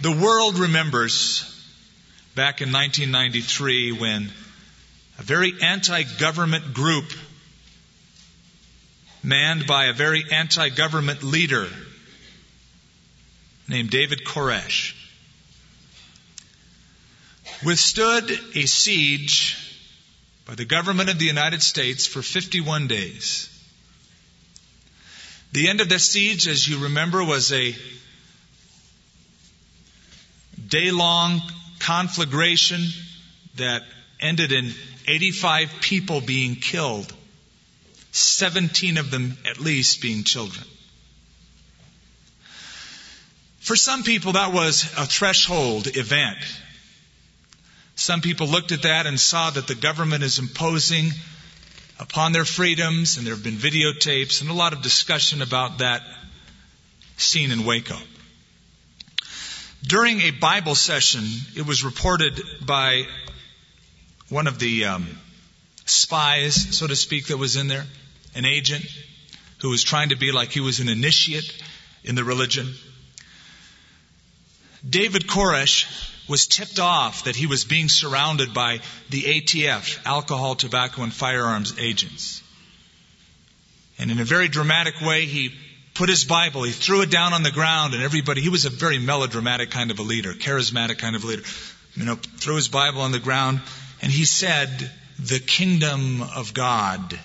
The world remembers back in 1993 when a very anti government group, manned by a very anti government leader named David Koresh, withstood a siege by the government of the United States for 51 days. The end of the siege, as you remember, was a day long conflagration that ended in 85 people being killed, 17 of them at least being children. For some people, that was a threshold event. Some people looked at that and saw that the government is imposing upon their freedoms, and there have been videotapes and a lot of discussion about that scene in Waco. During a Bible session, it was reported by one of the um, spies, so to speak, that was in there, an agent who was trying to be like he was an initiate in the religion. David Koresh was tipped off that he was being surrounded by the ATF, alcohol, tobacco, and firearms agents. And in a very dramatic way, he put his Bible, he threw it down on the ground, and everybody, he was a very melodramatic kind of a leader, charismatic kind of leader. You know, threw his Bible on the ground, and he said, The kingdom of God.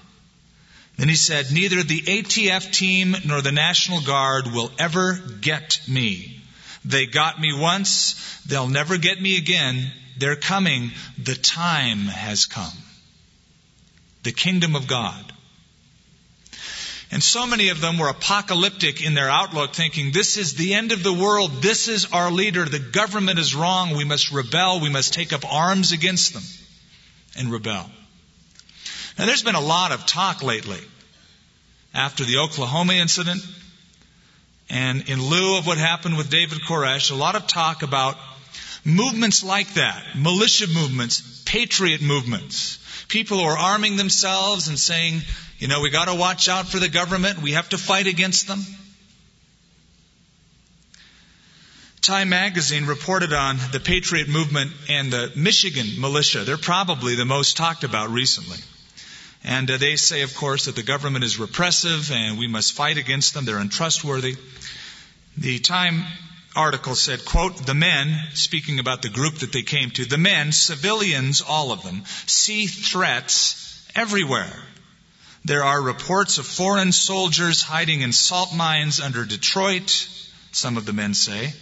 Then he said, Neither the ATF team nor the National Guard will ever get me. They got me once. They'll never get me again. They're coming. The time has come. The kingdom of God. And so many of them were apocalyptic in their outlook, thinking, this is the end of the world. This is our leader. The government is wrong. We must rebel. We must take up arms against them and rebel. Now, there's been a lot of talk lately after the Oklahoma incident, and in lieu of what happened with David Koresh, a lot of talk about movements like that, militia movements, patriot movements, people who are arming themselves and saying, you know, we got to watch out for the government, we have to fight against them. Time magazine reported on the Patriot movement and the Michigan militia. They're probably the most talked about recently. And uh, they say, of course, that the government is repressive and we must fight against them. They're untrustworthy. The Time article said, quote, the men, speaking about the group that they came to, the men, civilians, all of them, see threats everywhere. There are reports of foreign soldiers hiding in salt mines under Detroit, some of the men say.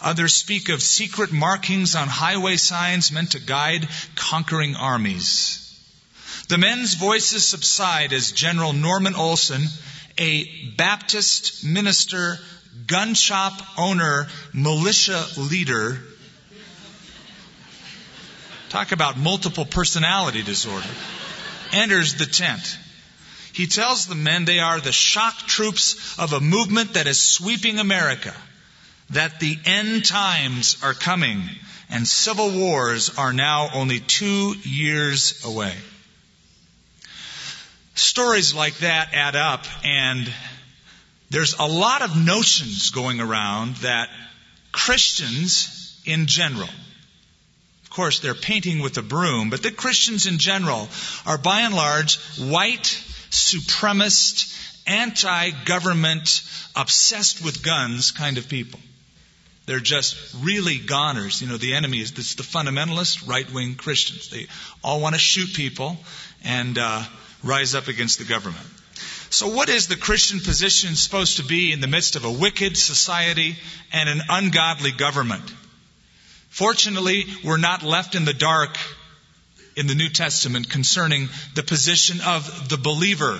Others speak of secret markings on highway signs meant to guide conquering armies. The men's voices subside as General Norman Olson, a Baptist minister, gun shop owner, militia leader, talk about multiple personality disorder, enters the tent. He tells the men they are the shock troops of a movement that is sweeping America, that the end times are coming, and civil wars are now only two years away. Stories like that add up, and there's a lot of notions going around that Christians in general, of course, they're painting with a broom, but the Christians in general are by and large white, supremacist, anti government, obsessed with guns kind of people. They're just really goners. You know, the enemy is this, the fundamentalist right wing Christians. They all want to shoot people and uh, rise up against the government. So, what is the Christian position supposed to be in the midst of a wicked society and an ungodly government? Fortunately, we're not left in the dark in the New Testament concerning the position of the believer.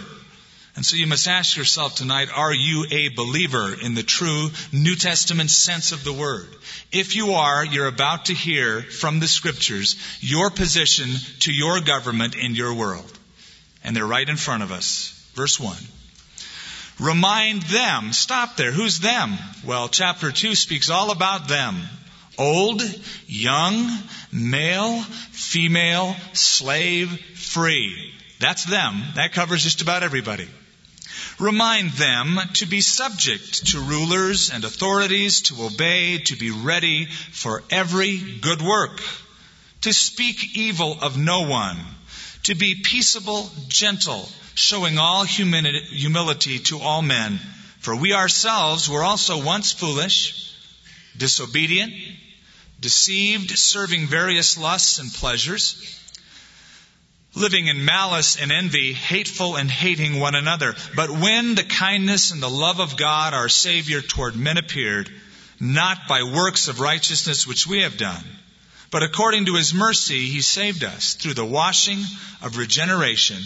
And so you must ask yourself tonight, are you a believer in the true New Testament sense of the word? If you are, you're about to hear from the scriptures your position to your government in your world. And they're right in front of us. Verse 1. Remind them. Stop there. Who's them? Well, chapter 2 speaks all about them. Old, young, male, female, slave, free. That's them. That covers just about everybody. Remind them to be subject to rulers and authorities, to obey, to be ready for every good work, to speak evil of no one, to be peaceable, gentle, showing all humility to all men. For we ourselves were also once foolish, disobedient, deceived, serving various lusts and pleasures living in malice and envy, hateful and hating one another. But when the kindness and the love of God, our Savior, toward men appeared, not by works of righteousness which we have done, but according to His mercy, He saved us through the washing of regeneration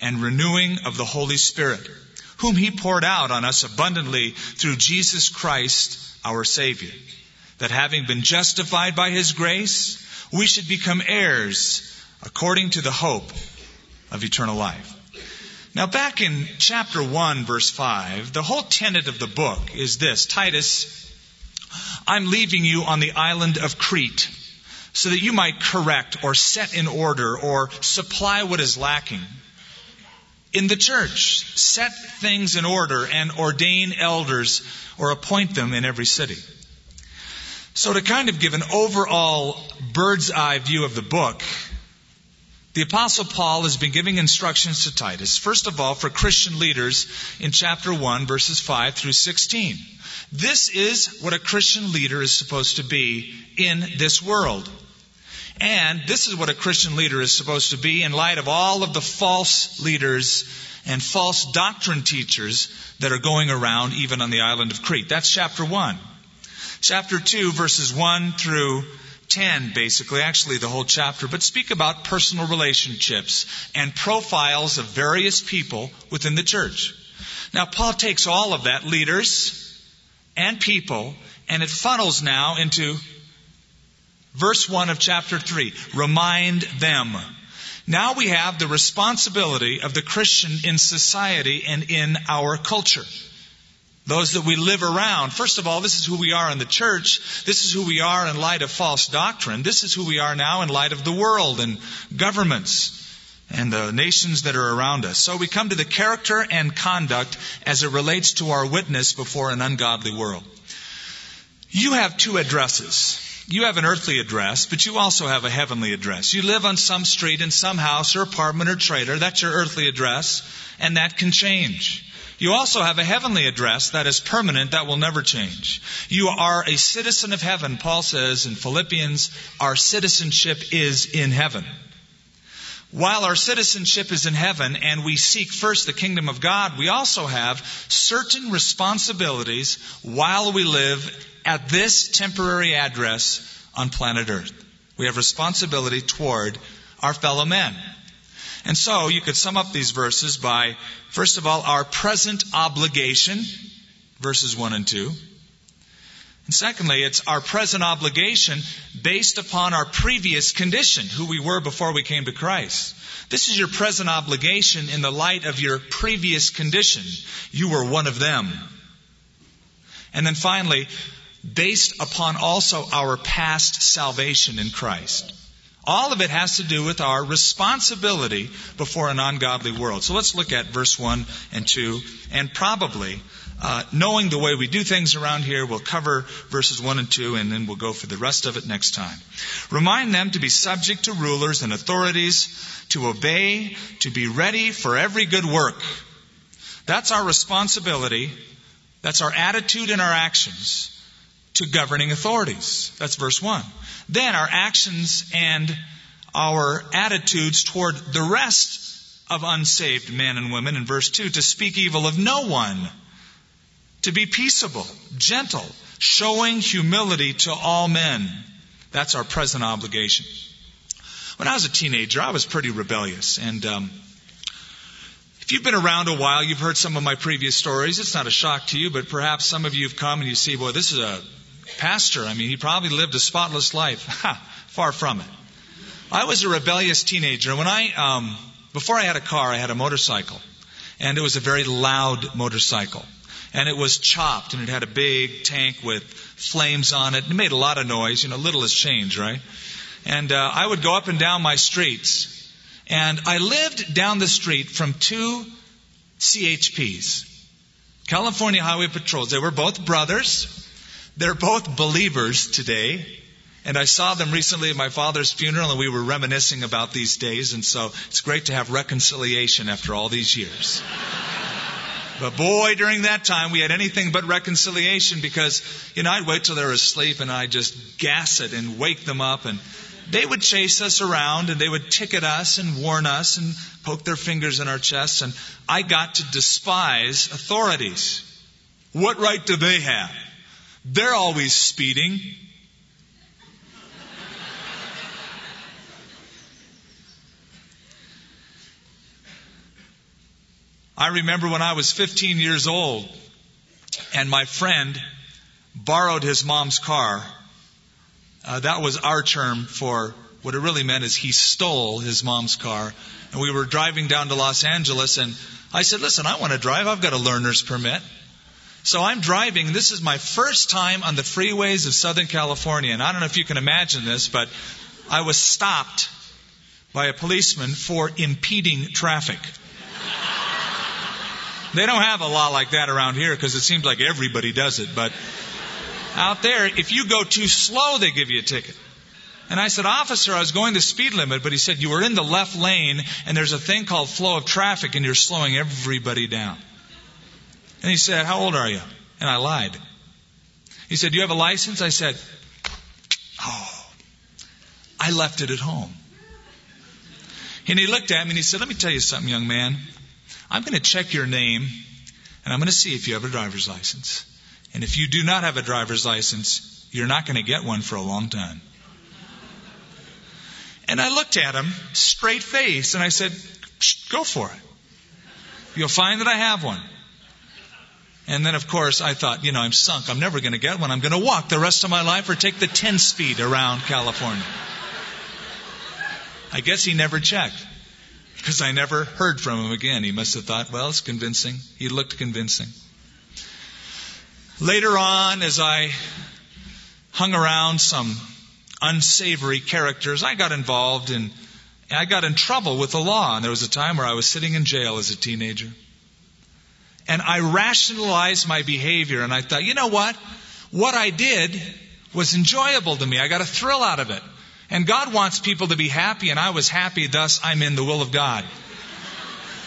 and renewing of the Holy Spirit, whom He poured out on us abundantly through Jesus Christ, our Savior, that having been justified by His grace, we should become heirs according to the hope of eternal life. Now, back in chapter 1, verse 5, the whole tenet of the book is this Titus, I'm leaving you on the island of Crete so that you might correct or set in order or supply what is lacking. In the church, set things in order and ordain elders or appoint them in every city. So, to kind of give an overall bird's eye view of the book, the Apostle Paul has been giving instructions to Titus, first of all, for Christian leaders in chapter 1, verses 5 through 16. This is what a Christian leader is supposed to be in this world. And this is what a Christian leader is supposed to be in light of all of the false leaders and false doctrine teachers that are going around even on the island of Crete. That's chapter 1. Chapter 2, verses 1 through 10, basically, actually the whole chapter, but speak about personal relationships and profiles of various people within the church. Now, Paul takes all of that, leaders and people, and it funnels now into verse 1 of chapter 3. Remind them. Now we have the responsibility of the Christian in society and in our culture those that we live around. First of all, this is who we are in the church. This is who we are in light of false doctrine. This is who we are now in light of the world and governments and the nations that are around us. So we come to the character and conduct as it relates to our witness before an ungodly world. You have two addresses. You have an earthly address, but you also have a heavenly address. You live on some street in some house or apartment or trailer. That's your earthly address, and that can change. You also have a heavenly address that is permanent, that will never change. You are a citizen of heaven. Paul says in Philippians, our citizenship is in heaven. While our citizenship is in heaven and we seek first the kingdom of God, we also have certain responsibilities while we live at this temporary address on planet Earth. We have responsibility toward our fellow men. And so you could sum up these verses by, first of all, our present obligation, verses 1 and 2. And secondly, it's our present obligation based upon our previous condition, who we were before we came to Christ. This is your present obligation in the light of your previous condition. You were one of them. And then finally, based upon also our past salvation in Christ. All of it has to do with our responsibility before an ungodly world. So let's look at verse 1 and 2, and probably, uh, knowing the way we do things around here, we'll cover verses 1 and 2, and then we'll go for the rest of it next time. Remind them to be subject to rulers and authorities, to obey, to be ready for every good work. That's our responsibility. That's our attitude and our actions to governing authorities. That's verse 1. Then our actions and our attitudes toward the rest of unsaved men and women in verse 2 to speak evil of no one, to be peaceable, gentle, showing humility to all men. That's our present obligation. When I was a teenager, I was pretty rebellious. And um, if you've been around a while, you've heard some of my previous stories. It's not a shock to you, but perhaps some of you have come and you see, boy, this is a pastor. I mean, he probably lived a spotless life. Ha, far from it. I was a rebellious teenager. When I, um, before I had a car, I had a motorcycle. And it was a very loud motorcycle. And it was chopped and it had a big tank with flames on it. It made a lot of noise. You know, little has changed, right? And uh, I would go up and down my streets. And I lived down the street from two CHPs. California Highway Patrols. They were both brothers. They're both believers today. And I saw them recently at my father's funeral, and we were reminiscing about these days. And so it's great to have reconciliation after all these years. But boy, during that time, we had anything but reconciliation because, you know, I'd wait till they were asleep and I'd just gas it and wake them up. And they would chase us around and they would ticket us and warn us and poke their fingers in our chests. And I got to despise authorities. What right do they have? They're always speeding. I remember when I was 15 years old and my friend borrowed his mom's car. Uh, that was our term for what it really meant is he stole his mom's car. And we were driving down to Los Angeles and I said, listen, I want to drive. I've got a learner's permit. So I'm driving. This is my first time on the freeways of Southern California. And I don't know if you can imagine this, but I was stopped by a policeman for impeding traffic. They don't have a law like that around here because it seems like everybody does it. But out there, if you go too slow, they give you a ticket. And I said, Officer, I was going the speed limit, but he said, You were in the left lane, and there's a thing called flow of traffic, and you're slowing everybody down. And he said, How old are you? And I lied. He said, Do you have a license? I said, Oh, I left it at home. And he looked at me and he said, Let me tell you something, young man. I'm going to check your name and I'm going to see if you have a driver's license. And if you do not have a driver's license, you're not going to get one for a long time. And I looked at him straight face and I said, Go for it. You'll find that I have one. And then, of course, I thought, you know, I'm sunk. I'm never going to get one. I'm going to walk the rest of my life or take the 10 speed around California. I guess he never checked because I never heard from him again. He must have thought, well, it's convincing. He looked convincing. Later on, as I hung around some unsavory characters, I got involved in, I got in trouble with the law. And there was a time where I was sitting in jail as a teenager. And I rationalized my behavior and I thought, you know what? What I did was enjoyable to me. I got a thrill out of it. And God wants people to be happy, and I was happy, thus I'm in the will of God.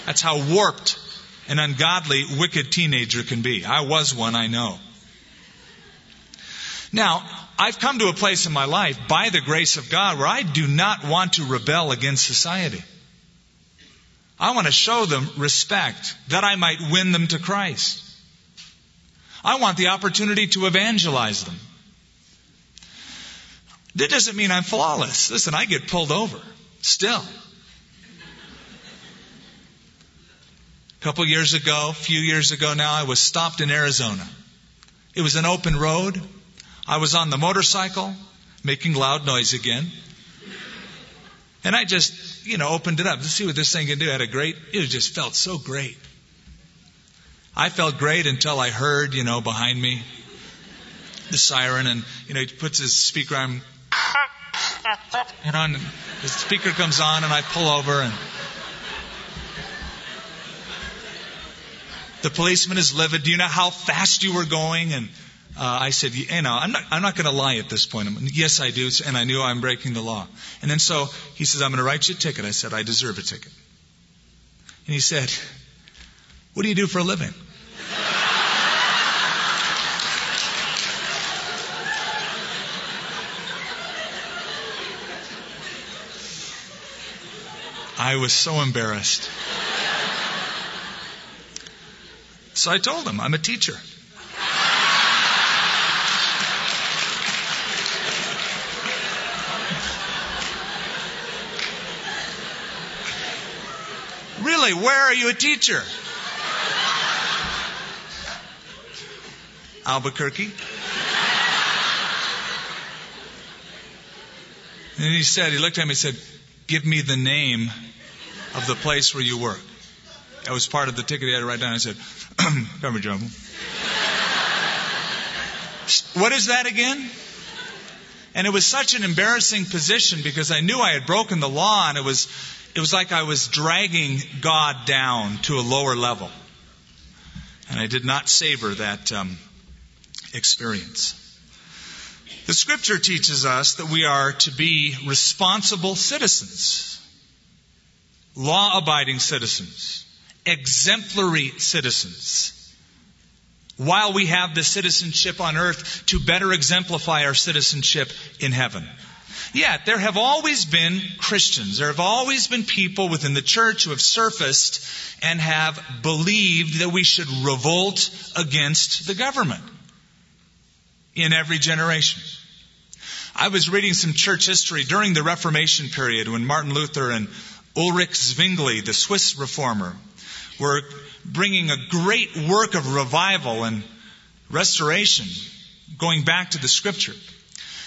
That's how warped an ungodly, wicked teenager can be. I was one, I know. Now, I've come to a place in my life, by the grace of God, where I do not want to rebel against society. I want to show them respect that I might win them to Christ. I want the opportunity to evangelize them. That doesn't mean I'm flawless. Listen, I get pulled over. Still. A couple years ago, a few years ago now, I was stopped in Arizona. It was an open road. I was on the motorcycle, making loud noise again. And I just, you know, opened it up to see what this thing can do. I had a great, it just felt so great. I felt great until I heard, you know, behind me the siren and, you know, he puts his speaker on and on the speaker comes on and I pull over and the policeman is livid. Do you know how fast you were going? And uh, I said, you know, I'm not, I'm not going to lie at this point. I'm, yes, I do. And I knew I'm breaking the law. And then so he says, I'm going to write you a ticket. I said, I deserve a ticket. And he said, what do you do for a living? I was so embarrassed. So I told him, I'm a teacher. Really, where are you a teacher? Albuquerque. And he said, he looked at me and said, Give me the name of the place where you work. That was part of the ticket he had to write down. I said, Calvary Chapel. what is that again? And it was such an embarrassing position because I knew I had broken the law and it was, it was like I was dragging God down to a lower level. And I did not savor that um, experience. The scripture teaches us that we are to be responsible citizens, law abiding citizens, exemplary citizens. While we have the citizenship on earth to better exemplify our citizenship in heaven. Yet, there have always been Christians, there have always been people within the church who have surfaced and have believed that we should revolt against the government in every generation. I was reading some church history during the Reformation period when Martin Luther and Ulrich Zwingli, the Swiss reformer, were bringing a great work of revival and restoration, going back to the scripture.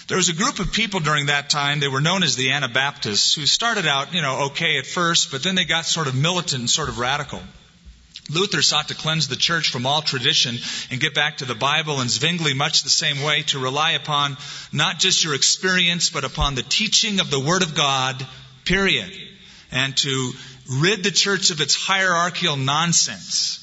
There was a group of people during that time, they were known as the Anabaptists, who started out, you know, okay at first, but then they got sort of militant and sort of radical. Luther sought to cleanse the church from all tradition and get back to the Bible, and Zwingli much the same way, to rely upon not just your experience, but upon the teaching of the Word of God, period. And to rid the church of its hierarchical nonsense.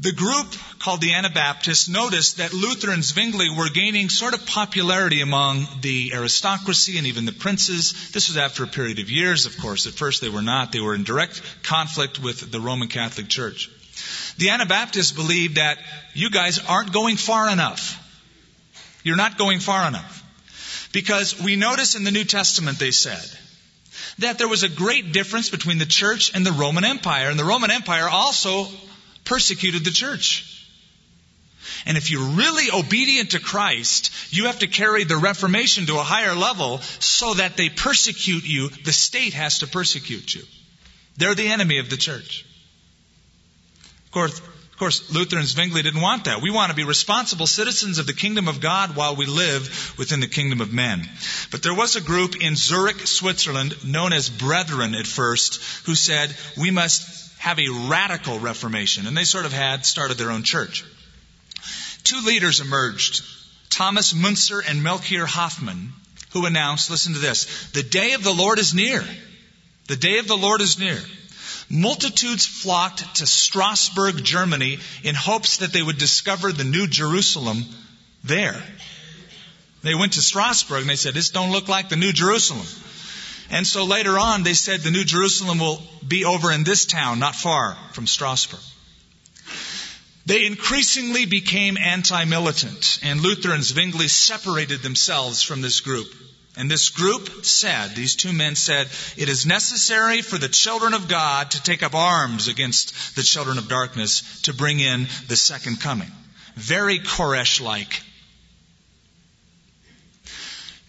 The group called the Anabaptists noticed that Luther and Zwingli were gaining sort of popularity among the aristocracy and even the princes. This was after a period of years, of course. At first they were not. They were in direct conflict with the Roman Catholic Church. The Anabaptists believed that you guys aren't going far enough. You're not going far enough. Because we notice in the New Testament, they said, that there was a great difference between the church and the Roman Empire. And the Roman Empire also persecuted the church. And if you're really obedient to Christ, you have to carry the Reformation to a higher level so that they persecute you. The state has to persecute you. They're the enemy of the church. Of course, of course, Luther and Zwingli didn't want that. We want to be responsible citizens of the kingdom of God while we live within the kingdom of men. But there was a group in Zurich, Switzerland, known as Brethren at first, who said, we must have a radical reformation. And they sort of had started their own church. Two leaders emerged, Thomas Munzer and Melchior Hoffman, who announced, listen to this, the day of the Lord is near. The day of the Lord is near. Multitudes flocked to Strasbourg, Germany, in hopes that they would discover the New Jerusalem there. They went to Strasbourg and they said, This don't look like the New Jerusalem. And so later on, they said the New Jerusalem will be over in this town, not far from Strasbourg. They increasingly became anti-militant, and Luther and Zwingli separated themselves from this group. And this group said, these two men said, it is necessary for the children of God to take up arms against the children of darkness to bring in the second coming. Very Koresh-like.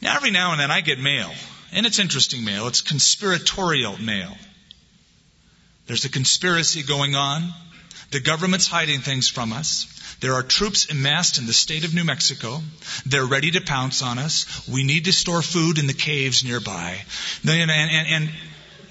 Now every now and then I get mail and it's interesting mail. It's conspiratorial mail. There's a conspiracy going on. The government's hiding things from us. There are troops amassed in the state of New Mexico. They're ready to pounce on us. We need to store food in the caves nearby. And, and, and,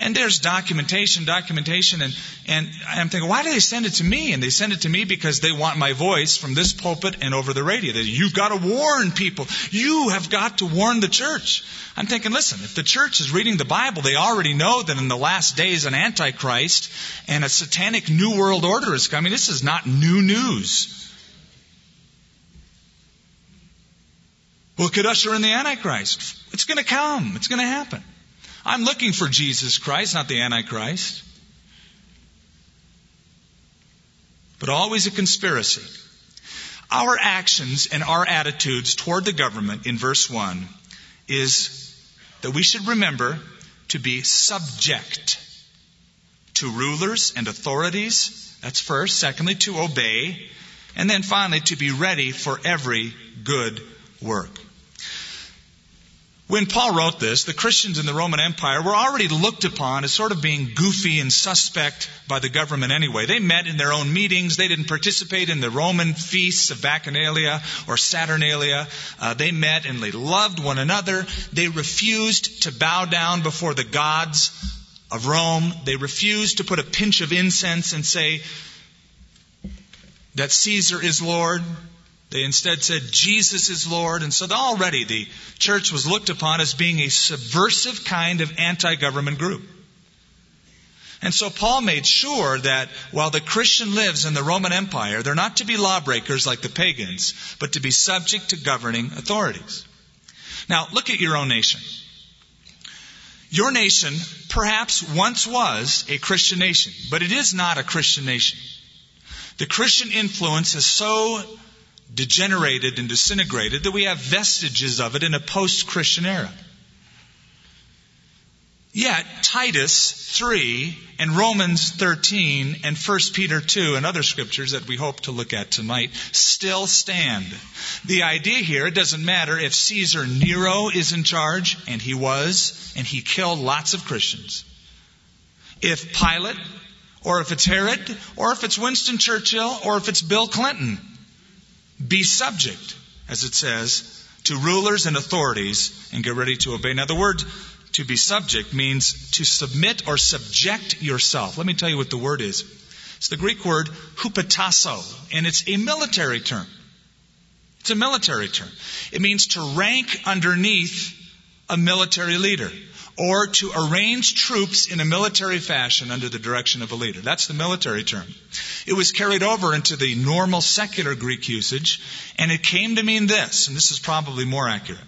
and there's documentation, documentation, and, and I'm thinking, why do they send it to me? And they send it to me because they want my voice from this pulpit and over the radio. They, You've got to warn people. You have got to warn the church. I'm thinking, listen, if the church is reading the Bible, they already know that in the last days an antichrist and a satanic new world order is coming. This is not new news. Well, it could usher in the antichrist. It's going to come. It's going to happen. I'm looking for Jesus Christ, not the Antichrist. But always a conspiracy. Our actions and our attitudes toward the government in verse 1 is that we should remember to be subject to rulers and authorities. That's first. Secondly, to obey. And then finally, to be ready for every good work. When Paul wrote this, the Christians in the Roman Empire were already looked upon as sort of being goofy and suspect by the government anyway. They met in their own meetings. They didn't participate in the Roman feasts of Bacchanalia or Saturnalia. Uh, they met and they loved one another. They refused to bow down before the gods of Rome. They refused to put a pinch of incense and say that Caesar is Lord. They instead said Jesus is Lord. And so already the church was looked upon as being a subversive kind of anti government group. And so Paul made sure that while the Christian lives in the Roman Empire, they're not to be lawbreakers like the pagans, but to be subject to governing authorities. Now, look at your own nation. Your nation perhaps once was a Christian nation, but it is not a Christian nation. The Christian influence is so degenerated and disintegrated that we have vestiges of it in a post Christian era. Yet, Titus 3 and Romans 13 and 1 Peter 2 and other scriptures that we hope to look at tonight still stand. The idea here, it doesn't matter if Caesar Nero is in charge, and he was, and he killed lots of Christians. If Pilate, or if it's Herod, or if it's Winston Churchill, or if it's Bill Clinton, be subject, as it says, to rulers and authorities and get ready to obey. Now, the word to be subject means to submit or subject yourself. Let me tell you what the word is. It's the Greek word hupotasso, and it's a military term. It's a military term. It means to rank underneath a military leader or to arrange troops in a military fashion under the direction of a leader. That's the military term. It was carried over into the normal secular Greek usage, and it came to mean this, and this is probably more accurate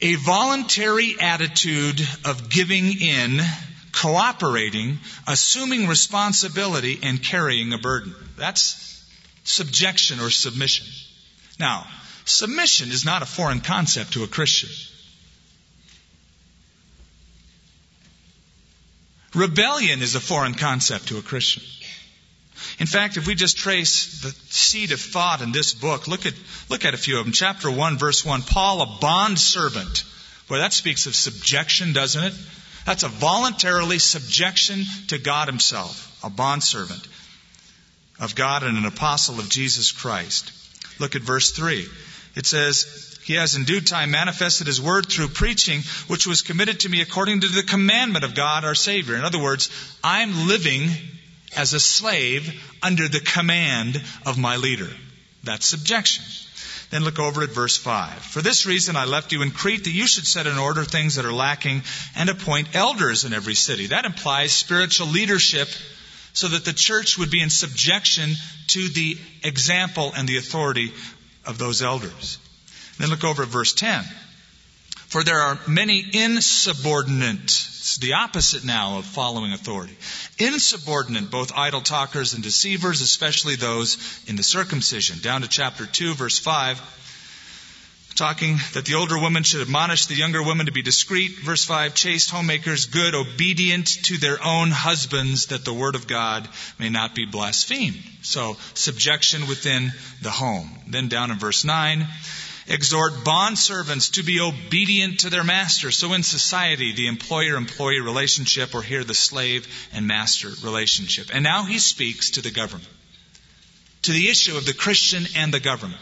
a voluntary attitude of giving in, cooperating, assuming responsibility, and carrying a burden. That's subjection or submission. Now, submission is not a foreign concept to a Christian. Rebellion is a foreign concept to a Christian. In fact, if we just trace the seed of thought in this book, look at, look at a few of them. Chapter 1, verse 1, Paul, a bond servant. Boy, that speaks of subjection, doesn't it? That's a voluntarily subjection to God Himself, a bond servant of God and an apostle of Jesus Christ. Look at verse 3. It says, He has in due time manifested His word through preaching, which was committed to me according to the commandment of God our Savior. In other words, I'm living as a slave under the command of my leader. That's subjection. Then look over at verse 5. For this reason I left you in Crete that you should set in order things that are lacking and appoint elders in every city. That implies spiritual leadership so that the church would be in subjection to the example and the authority of those elders. Then look over at verse 10. For there are many insubordinate. It's the opposite now of following authority. Insubordinate, both idle talkers and deceivers, especially those in the circumcision. Down to chapter 2, verse 5 talking that the older woman should admonish the younger woman to be discreet. Verse 5, chaste homemakers, good, obedient to their own husbands, that the word of God may not be blasphemed. So, subjection within the home. Then down in verse 9, exhort bondservants to be obedient to their master. So in society, the employer-employee relationship, or here the slave and master relationship. And now he speaks to the government, to the issue of the Christian and the government.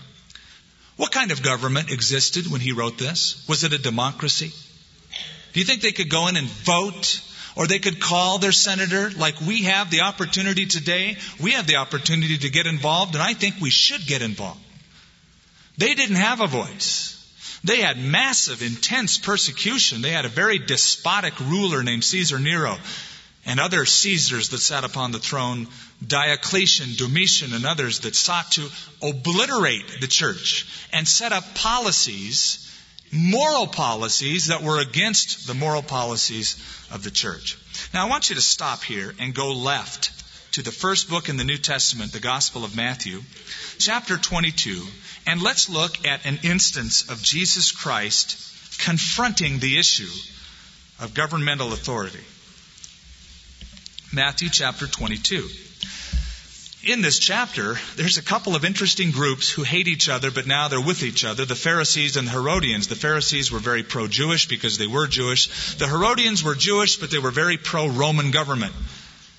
What kind of government existed when he wrote this? Was it a democracy? Do you think they could go in and vote? Or they could call their senator like we have the opportunity today. We have the opportunity to get involved, and I think we should get involved. They didn't have a voice. They had massive, intense persecution. They had a very despotic ruler named Caesar Nero and other Caesars that sat upon the throne, Diocletian, Domitian, and others that sought to obliterate the church and set up policies, moral policies that were against the moral policies of the church. Now I want you to stop here and go left to the first book in the New Testament, the Gospel of Matthew, chapter 22, and let's look at an instance of Jesus Christ confronting the issue of governmental authority. Matthew chapter 22. In this chapter, there's a couple of interesting groups who hate each other, but now they're with each other. The Pharisees and the Herodians. The Pharisees were very pro-Jewish because they were Jewish. The Herodians were Jewish, but they were very pro-Roman government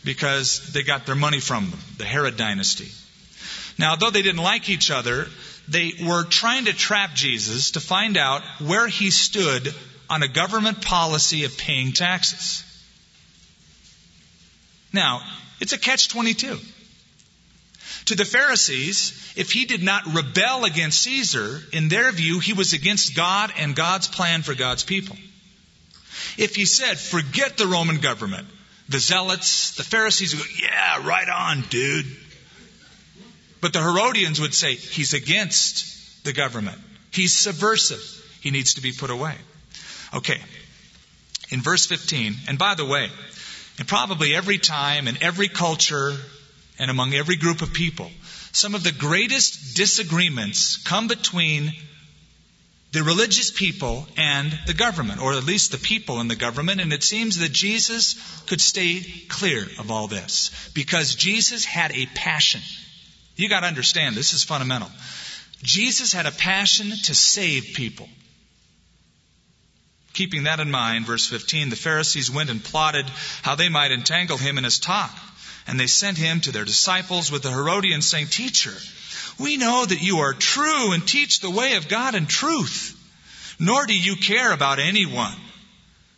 because they got their money from them, the Herod dynasty. Now, though they didn't like each other, they were trying to trap Jesus to find out where he stood on a government policy of paying taxes. Now, it's a catch 22. To the Pharisees, if he did not rebel against Caesar, in their view, he was against God and God's plan for God's people. If he said, forget the Roman government, The zealots, the Pharisees would go, yeah, right on, dude. But the Herodians would say, he's against the government. He's subversive. He needs to be put away. Okay. In verse 15, and by the way, in probably every time, in every culture, and among every group of people, some of the greatest disagreements come between the religious people and the government, or at least the people and the government, and it seems that Jesus could stay clear of all this because Jesus had a passion. You got to understand, this is fundamental. Jesus had a passion to save people. Keeping that in mind, verse 15, the Pharisees went and plotted how they might entangle him in his talk. And they sent him to their disciples with the Herodians, saying, Teacher, we know that you are true and teach the way of God in truth, nor do you care about anyone,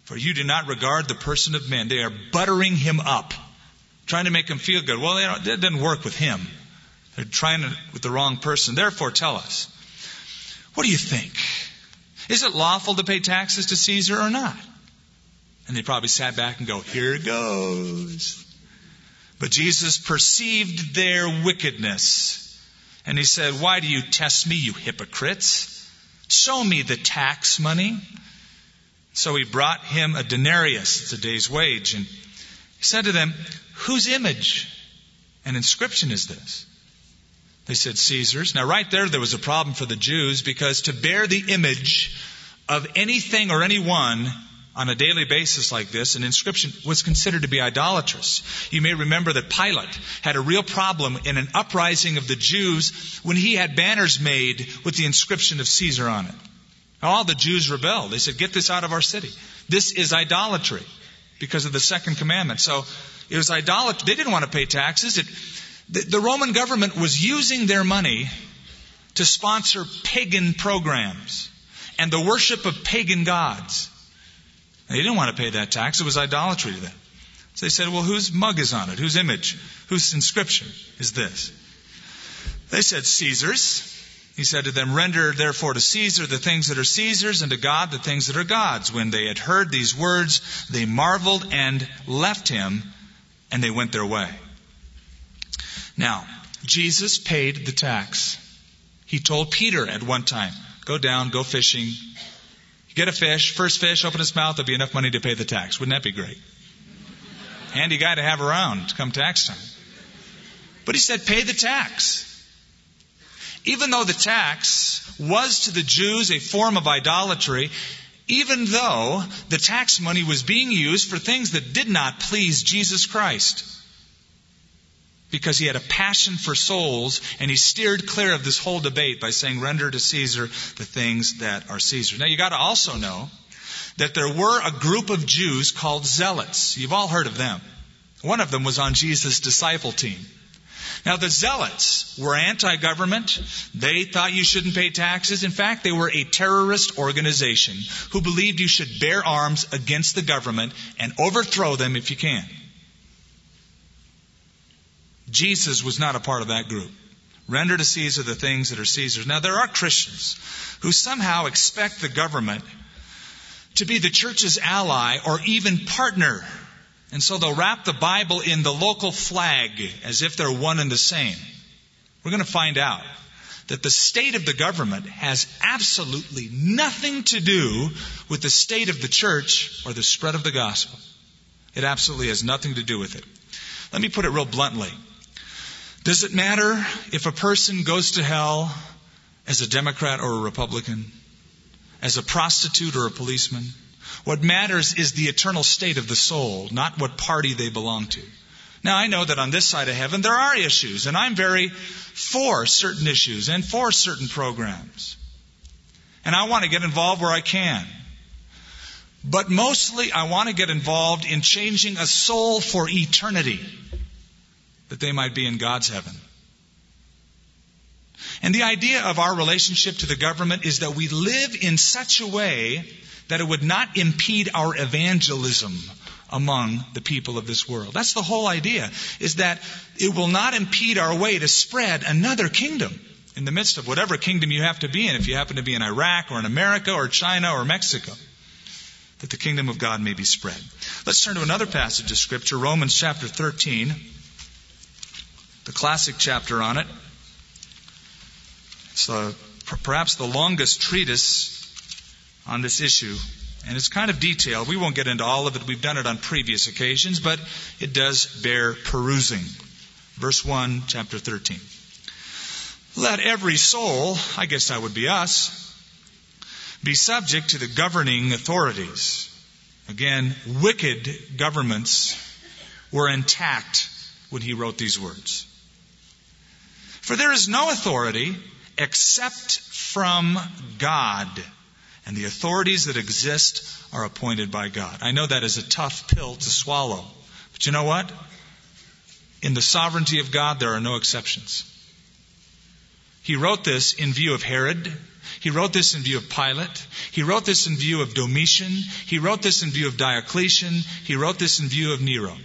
for you do not regard the person of men. They are buttering him up, trying to make him feel good. Well, it doesn't work with him. They're trying it with the wrong person. Therefore, tell us, what do you think? Is it lawful to pay taxes to Caesar or not? And they probably sat back and go, Here goes. But Jesus perceived their wickedness. And he said, Why do you test me, you hypocrites? Show me the tax money. So he brought him a denarius, it's a day's wage. And he said to them, Whose image and inscription is this? They said Caesar's. Now, right there, there was a problem for the Jews because to bear the image of anything or anyone on a daily basis like this, an inscription was considered to be idolatrous. You may remember that Pilate had a real problem in an uprising of the Jews when he had banners made with the inscription of Caesar on it. All the Jews rebelled. They said, Get this out of our city. This is idolatry because of the second commandment. So it was idolatry. They didn't want to pay taxes. It, the, the Roman government was using their money to sponsor pagan programs and the worship of pagan gods. They didn't want to pay that tax. It was idolatry to them. So they said, well, whose mug is on it? Whose image? Whose inscription is this? They said, Caesar's. He said to them, Render therefore to Caesar the things that are Caesar's, and to God the things that are God's. When they had heard these words, they marveled and left him, and they went their way. Now, Jesus paid the tax. He told Peter at one time, go down, go fishing. Get a fish, first fish, open his mouth, there'll be enough money to pay the tax. Wouldn't that be great? Handy guy to have around come tax time. But he said, pay the tax. Even though the tax was to the Jews a form of idolatry, even though the tax money was being used for things that did not please Jesus Christ because he had a passion for souls and he steered clear of this whole debate by saying, render to Caesar the things that are Caesar. Now you gotta also know that there were a group of Jews called zealots. You've all heard of them. One of them was on Jesus' disciple team. Now the zealots were anti-government. They thought you shouldn't pay taxes. In fact, they were a terrorist organization who believed you should bear arms against the government and overthrow them if you can. Jesus was not a part of that group. Render to Caesar the things that are Caesar's. Now, there are Christians who somehow expect the government to be the church's ally or even partner. And so they'll wrap the Bible in the local flag as if they're one and the same. We're going to find out that the state of the government has absolutely nothing to do with the state of the church or the spread of the gospel. It absolutely has nothing to do with it. Let me put it real bluntly. Does it matter if a person goes to hell as a Democrat or a Republican? As a prostitute or a policeman? What matters is the eternal state of the soul, not what party they belong to. Now I know that on this side of heaven there are issues, and I'm very for certain issues and for certain programs. And I want to get involved where I can. But mostly I want to get involved in changing a soul for eternity that they might be in God's heaven. And the idea of our relationship to the government is that we live in such a way that it would not impede our evangelism among the people of this world. That's the whole idea, is that it will not impede our way to spread another kingdom in the midst of whatever kingdom you have to be in, if you happen to be in Iraq or in America or China or Mexico. that the kingdom of God may be spread. Let's turn to another passage of Scripture, Romans chapter 13, the classic chapter on it. It's the, perhaps the longest treatise on this issue, and it's kind of detailed. We won't get into all of it. We've done it on previous occasions, but it does bear perusing. Verse 1, chapter 13. Let every soul, I guess that would be us, be subject to the governing authorities. Again, wicked governments were intact when he wrote these words. For there is no authority except from God, and the authorities that exist are appointed by God. I know that is a tough pill to swallow, but you know what? In the sovereignty of God, there are no exceptions. He wrote this in view of Herod. He wrote this in view of Pilate. He wrote this in view of Domitian. He wrote this in view of Diocletian. He wrote this in view of Nero.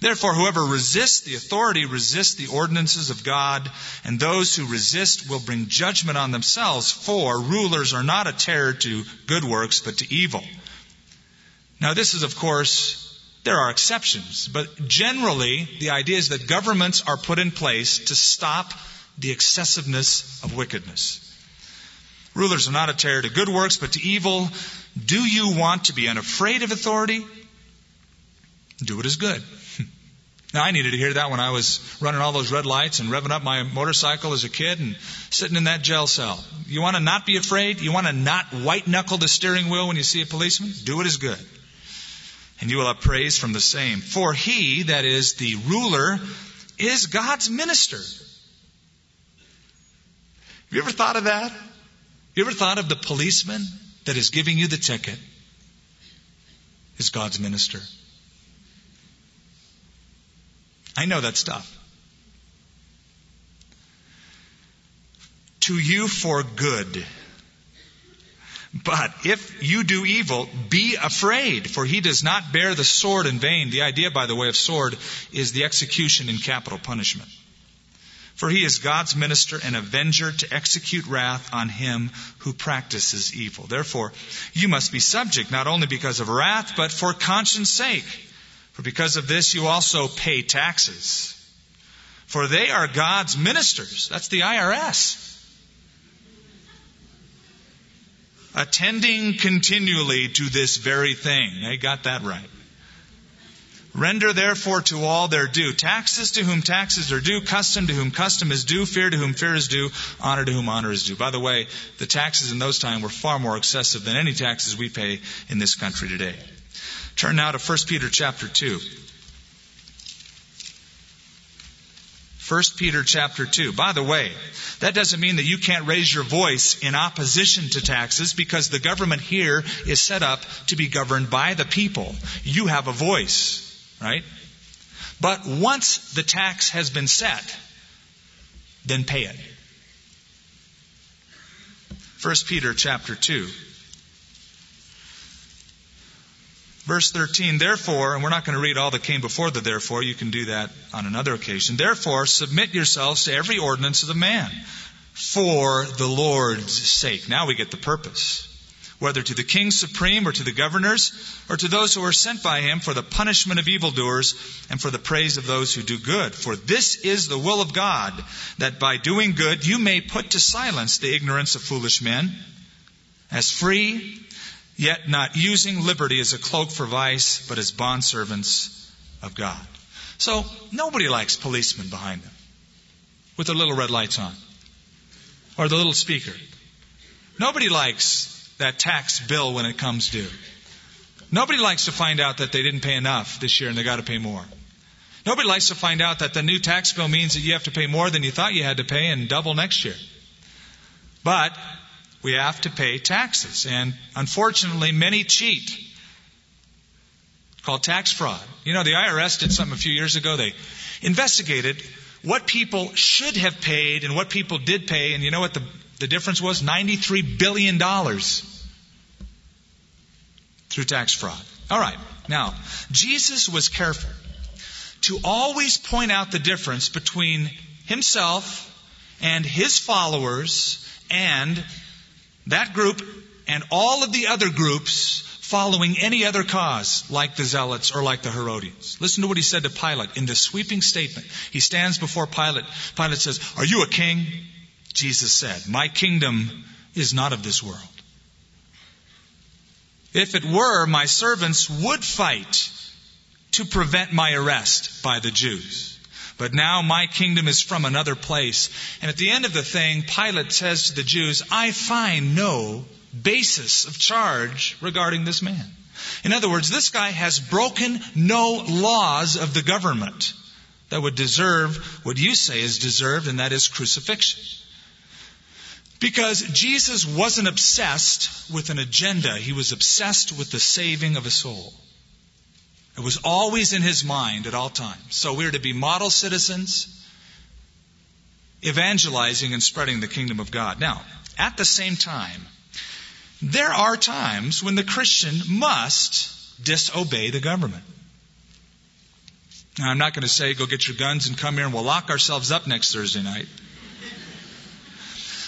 Therefore, whoever resists the authority resists the ordinances of God, and those who resist will bring judgment on themselves, for rulers are not a terror to good works, but to evil. Now, this is, of course, there are exceptions, but generally, the idea is that governments are put in place to stop the excessiveness of wickedness. Rulers are not a terror to good works, but to evil. Do you want to be unafraid of authority? Do what is good. Now, I needed to hear that when I was running all those red lights and revving up my motorcycle as a kid and sitting in that jail cell. You want to not be afraid? You want to not white knuckle the steering wheel when you see a policeman? Do what is good and you will have praise from the same. For he, that is the ruler, is God's minister. Have you ever thought of that? You ever thought of the policeman that is giving you the ticket is God's minister? I know that stuff. To you for good but if you do evil, be afraid, for he does not bear the sword in vain. The idea, by the way, of sword is the execution in capital punishment. For he is God's minister and avenger to execute wrath on him who practices evil. Therefore, you must be subject not only because of wrath, but for conscience sake. For because of this, you also pay taxes. For they are God's ministers. That's the IRS. attending continually to this very thing. They got that right. Render therefore to all their due. Taxes to whom taxes are due, custom to whom custom is due, fear to whom fear is due, honor to whom honor is due. By the way, the taxes in those times were far more excessive than any taxes we pay in this country today. Turn now to 1 Peter chapter 2. 1 Peter chapter 2. By the way, that doesn't mean that you can't raise your voice in opposition to taxes because the government here is set up to be governed by the people. You have a voice, right? But once the tax has been set, then pay it. 1 Peter chapter 2. Verse 13, therefore, and we're not going to read all that came before the therefore, you can do that on another occasion. Therefore, submit yourselves to every ordinance of the man for the Lord's sake. Now we get the purpose. Whether to the king supreme or to the governors or to those who are sent by him for the punishment of evildoers and for the praise of those who do good. For this is the will of God, that by doing good you may put to silence the ignorance of foolish men. As free yet not using liberty as a cloak for vice, but as bondservants of God. So nobody likes policemen behind them with their little red lights on or the little speaker. Nobody likes that tax bill when it comes due. Nobody likes to find out that they didn't pay enough this year and they got to pay more. Nobody likes to find out that the new tax bill means that you have to pay more than you thought you had to pay and double next year. But we have to pay taxes. And unfortunately, many cheat. Called tax fraud. You know, the IRS did something a few years ago. They investigated what people should have paid and what people did pay. And you know what the, the difference was? $93 billion through tax fraud. All right. Now, Jesus was careful to always point out the difference between himself and his followers and that group and all of the other groups following any other cause, like the Zealots or like the Herodians. Listen to what he said to Pilate in this sweeping statement. He stands before Pilate. Pilate says, Are you a king? Jesus said, My kingdom is not of this world. If it were, my servants would fight to prevent my arrest by the Jews. But now my kingdom is from another place. And at the end of the thing, Pilate says to the Jews, I find no basis of charge regarding this man. In other words, this guy has broken no laws of the government that would deserve what you say is deserved, and that is crucifixion. Because Jesus wasn't obsessed with an agenda, he was obsessed with the saving of a soul. It was always in his mind at all times. So we're to be model citizens, evangelizing and spreading the kingdom of God. Now, at the same time, there are times when the Christian must disobey the government. Now, I'm not going to say go get your guns and come here and we'll lock ourselves up next Thursday night.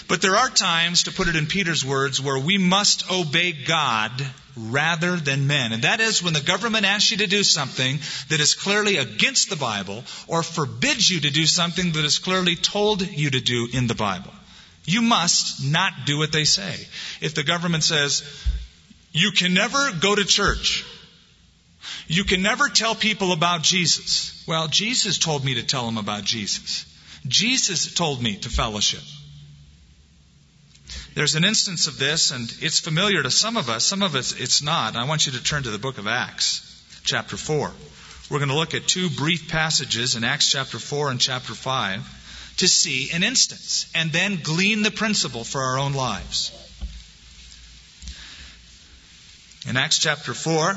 But there are times, to put it in Peter's words, where we must obey God rather than men. And that is when the government asks you to do something that is clearly against the Bible or forbids you to do something that is clearly told you to do in the Bible. You must not do what they say. If the government says, you can never go to church, you can never tell people about Jesus. Well, Jesus told me to tell them about Jesus. Jesus told me to fellowship. There's an instance of this, and it's familiar to some of us. Some of us, it's not. I want you to turn to the book of Acts, chapter 4. We're going to look at two brief passages in Acts chapter 4 and chapter 5 to see an instance and then glean the principle for our own lives. In Acts chapter 4,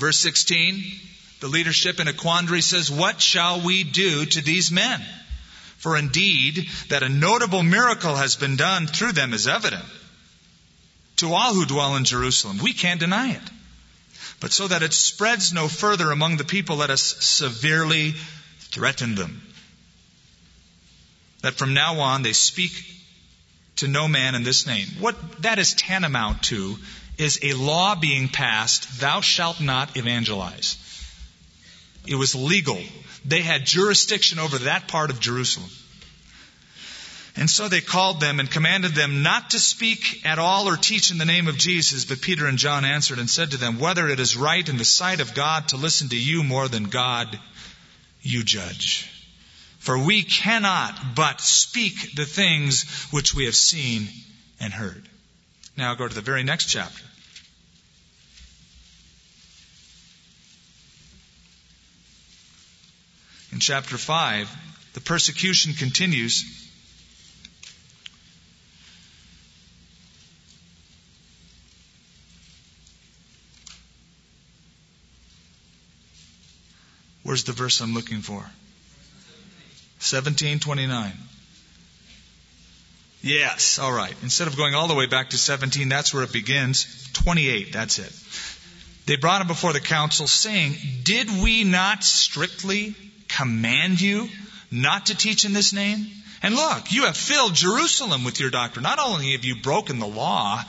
verse 16, the leadership in a quandary says, What shall we do to these men? For indeed, that a notable miracle has been done through them is evident to all who dwell in Jerusalem. We can't deny it. But so that it spreads no further among the people, let us severely threaten them. That from now on they speak to no man in this name. What that is tantamount to is a law being passed, thou shalt not evangelize. It was legal. They had jurisdiction over that part of Jerusalem. And so they called them and commanded them not to speak at all or teach in the name of Jesus. But Peter and John answered and said to them, Whether it is right in the sight of God to listen to you more than God, you judge. For we cannot but speak the things which we have seen and heard. Now go to the very next chapter. In chapter 5, the persecution continues Where's the verse I'm looking for? 1729. Yes, all right. Instead of going all the way back to 17, that's where it begins. 28, that's it. They brought him before the council, saying, Did we not strictly command you not to teach in this name? And look, you have filled Jerusalem with your doctrine. Not only have you broken the law,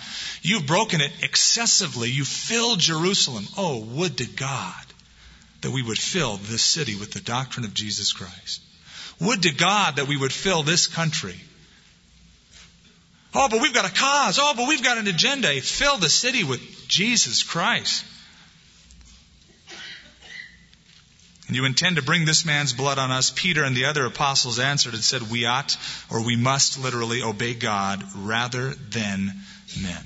you've broken it excessively. You filled Jerusalem. Oh, would to God that we would fill this city with the doctrine of Jesus Christ. Would to God that we would fill this country. Oh, but we've got a cause. Oh, but we've got an agenda. Fill the city with Jesus Christ. And you intend to bring this man's blood on us? Peter and the other apostles answered and said, We ought, or we must literally obey God rather than men.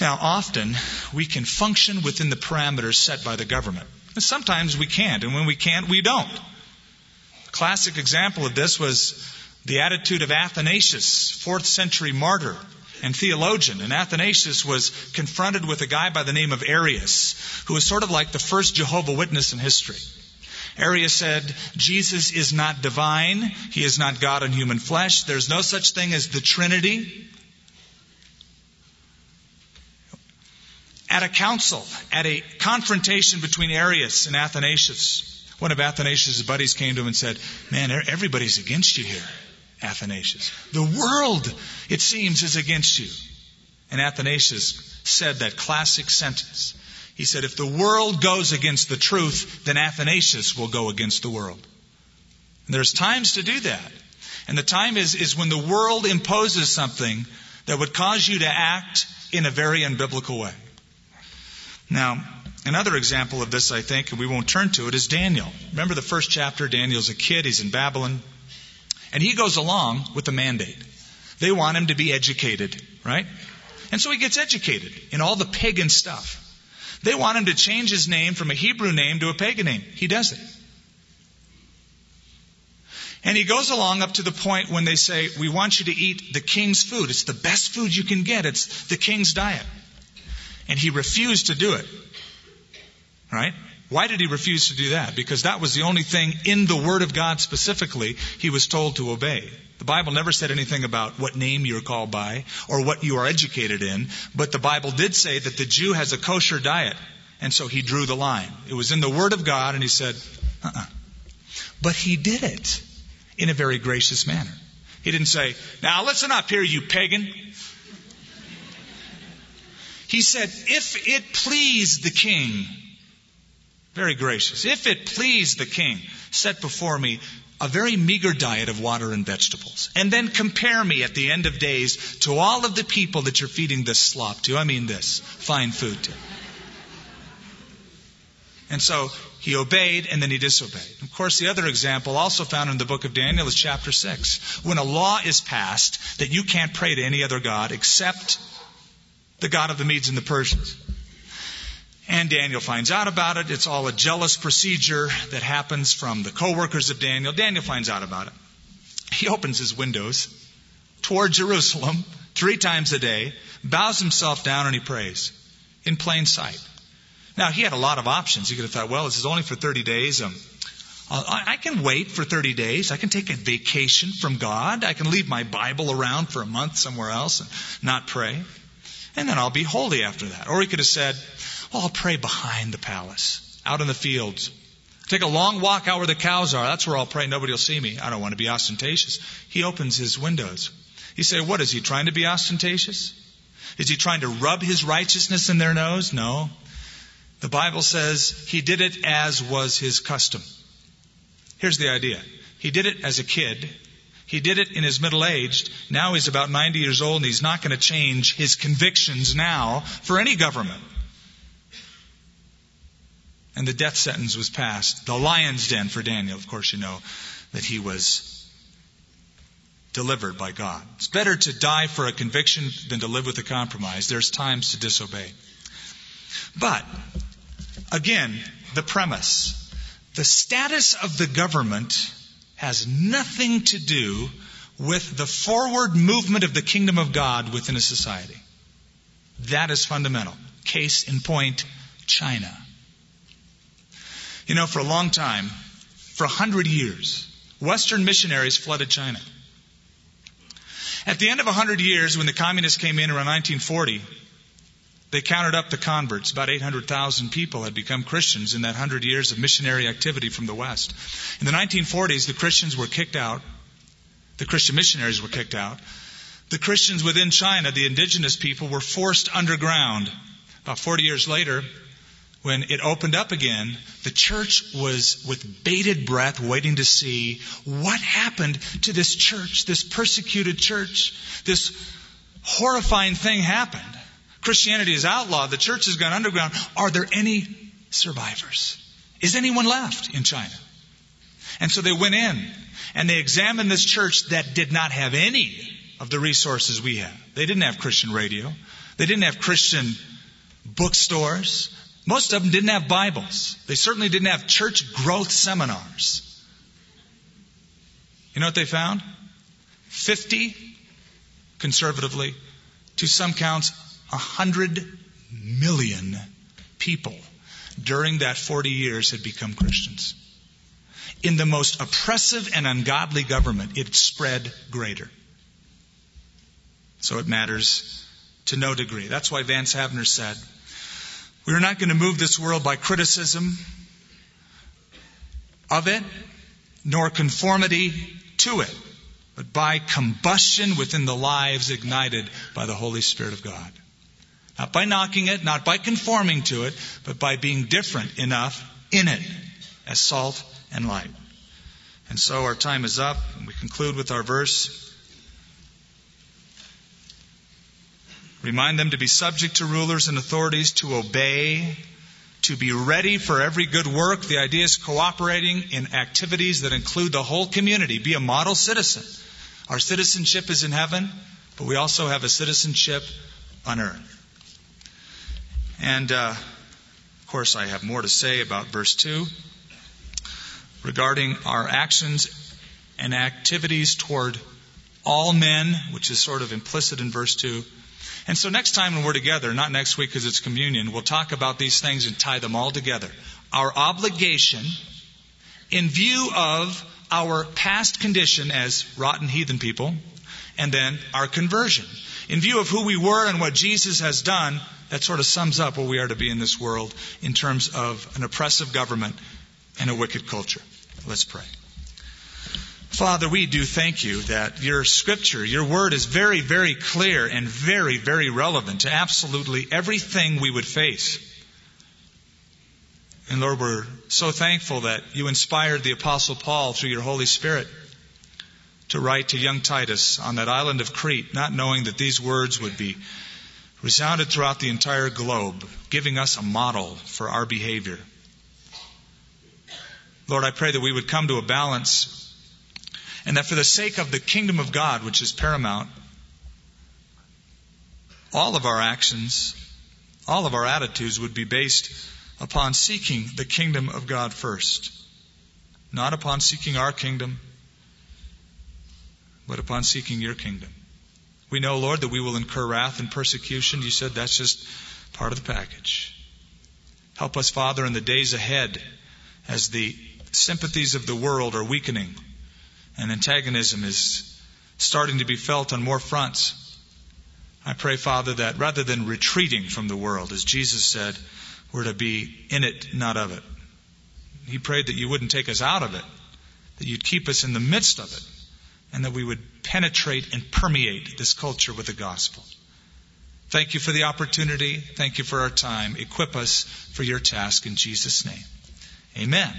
Now, often we can function within the parameters set by the government. And sometimes we can't, and when we can't, we don't. A classic example of this was the attitude of Athanasius, fourth century martyr and theologian. And Athanasius was confronted with a guy by the name of Arius, who was sort of like the first Jehovah Witness in history. Arius said, Jesus is not divine. He is not God in human flesh. There's no such thing as the Trinity. at a council, at a confrontation between Arius and Athanasius, One of Athanasius' buddies came to him and said, Man, everybody's against you here, Athanasius. The world, it seems, is against you. And Athanasius said that classic sentence. He said, If the world goes against the truth, then Athanasius will go against the world. And there's times to do that. And the time is, is when the world imposes something that would cause you to act in a very unbiblical way. Now, another example of this, I think, and we won't turn to it, is Daniel. Remember the first chapter? Daniel's a kid, he's in Babylon, and he goes along with the mandate. They want him to be educated, right? And so he gets educated in all the pagan stuff. They want him to change his name from a Hebrew name to a pagan name. He does it. And he goes along up to the point when they say, We want you to eat the king's food. It's the best food you can get. It's the king's diet. And he refused to do it. Right? Why did he refuse to do that? Because that was the only thing in the Word of God specifically he was told to obey. The Bible never said anything about what name you're called by or what you are educated in, but the Bible did say that the Jew has a kosher diet. And so he drew the line. It was in the Word of God, and he said, uh-uh. But he did it in a very gracious manner. He didn't say, Now listen up here, you pagan. He said, If it please the king, very gracious, if it please the king, set before me a very meager diet of water and vegetables. And then compare me at the end of days to all of the people that you're feeding this slop to. I mean this fine food to. And so he obeyed and then he disobeyed. Of course, the other example also found in the book of Daniel is chapter 6. When a law is passed that you can't pray to any other God except the God of the Medes and the Persians. And Daniel finds out about it. It's all a jealous procedure that happens from the co-workers of Daniel. Daniel finds out about it. He opens his windows toward Jerusalem three times a day, bows himself down, and he prays in plain sight. Now, he had a lot of options. He could have thought, well, this is only for 30 days. Um, I can wait for 30 days. I can take a vacation from God. I can leave my Bible around for a month somewhere else and not pray. And then I'll be holy after that. Or he could have said, well, I'll pray behind the palace, out in the fields. Take a long walk out where the cows are. That's where I'll pray. Nobody will see me. I don't want to be ostentatious. He opens his windows. You say, what is he trying to be ostentatious? Is he trying to rub his righteousness in their nose? No. The Bible says he did it as was his custom. Here's the idea. He did it as a kid. He did it in his middle age. Now he's about 90 years old and he's not going to change his convictions now for any government. And the death sentence was passed. The lion's den for Daniel. Of course, you know that he was delivered by God. It's better to die for a conviction than to live with a compromise. There's times to disobey. But Again, the premise. The status of the government has nothing to do with the forward movement of the kingdom of God within a society. That is fundamental. Case in point, China. You know, for a long time, for a hundred years, Western missionaries flooded China. At the end of a hundred years, when the communists came in around 1940, they counted up the converts. About 800,000 people had become Christians in that 100 years of missionary activity from the West. In the 1940s, the Christians were kicked out. The Christian missionaries were kicked out. The Christians within China, the indigenous people, were forced underground. About 40 years later, when it opened up again, the church was with bated breath waiting to see what happened to this church, this persecuted church. This horrifying thing happened. Christianity is outlawed, the church has gone underground. Are there any survivors? Is anyone left in China? And so they went in and they examined this church that did not have any of the resources we have. They didn't have Christian radio. They didn't have Christian bookstores. Most of them didn't have Bibles. They certainly didn't have church growth seminars. You know what they found? 50, conservatively, to some counts, 100 million people during that 40 years had become Christians. In the most oppressive and ungodly government, it spread greater. So it matters to no degree. That's why Vance Havner said, we are not going to move this world by criticism of it, nor conformity to it, but by combustion within the lives ignited by the Holy Spirit of God. Not by knocking it, not by conforming to it, but by being different enough in it as salt and light. And so our time is up, and we conclude with our verse. Remind them to be subject to rulers and authorities, to obey, to be ready for every good work. The idea is cooperating in activities that include the whole community. Be a model citizen. Our citizenship is in heaven, but we also have a citizenship on earth. And, uh, of course, I have more to say about verse 2 regarding our actions and activities toward all men, which is sort of implicit in verse 2. And so next time when we're together, not next week because it's communion, we'll talk about these things and tie them all together. Our obligation in view of our past condition as rotten heathen people, and then our conversion. In view of who we were and what Jesus has done, that sort of sums up what we are to be in this world in terms of an oppressive government and a wicked culture. Let's pray. Father, we do thank you that your scripture, your word is very, very clear and very, very relevant to absolutely everything we would face. And Lord, we're so thankful that you inspired the apostle Paul through your Holy Spirit to write to young Titus on that island of Crete, not knowing that these words would be resounded throughout the entire globe, giving us a model for our behavior. Lord, I pray that we would come to a balance and that for the sake of the kingdom of God, which is paramount, all of our actions, all of our attitudes would be based upon seeking the kingdom of God first. Not upon seeking our kingdom, but upon seeking your kingdom. We know, Lord, that we will incur wrath and persecution. You said that's just part of the package. Help us, Father, in the days ahead as the sympathies of the world are weakening and antagonism is starting to be felt on more fronts. I pray, Father, that rather than retreating from the world, as Jesus said, we're to be in it, not of it. He prayed that you wouldn't take us out of it, that you'd keep us in the midst of it, and that we would penetrate and permeate this culture with the gospel. Thank you for the opportunity. Thank you for our time. Equip us for your task in Jesus' name. Amen.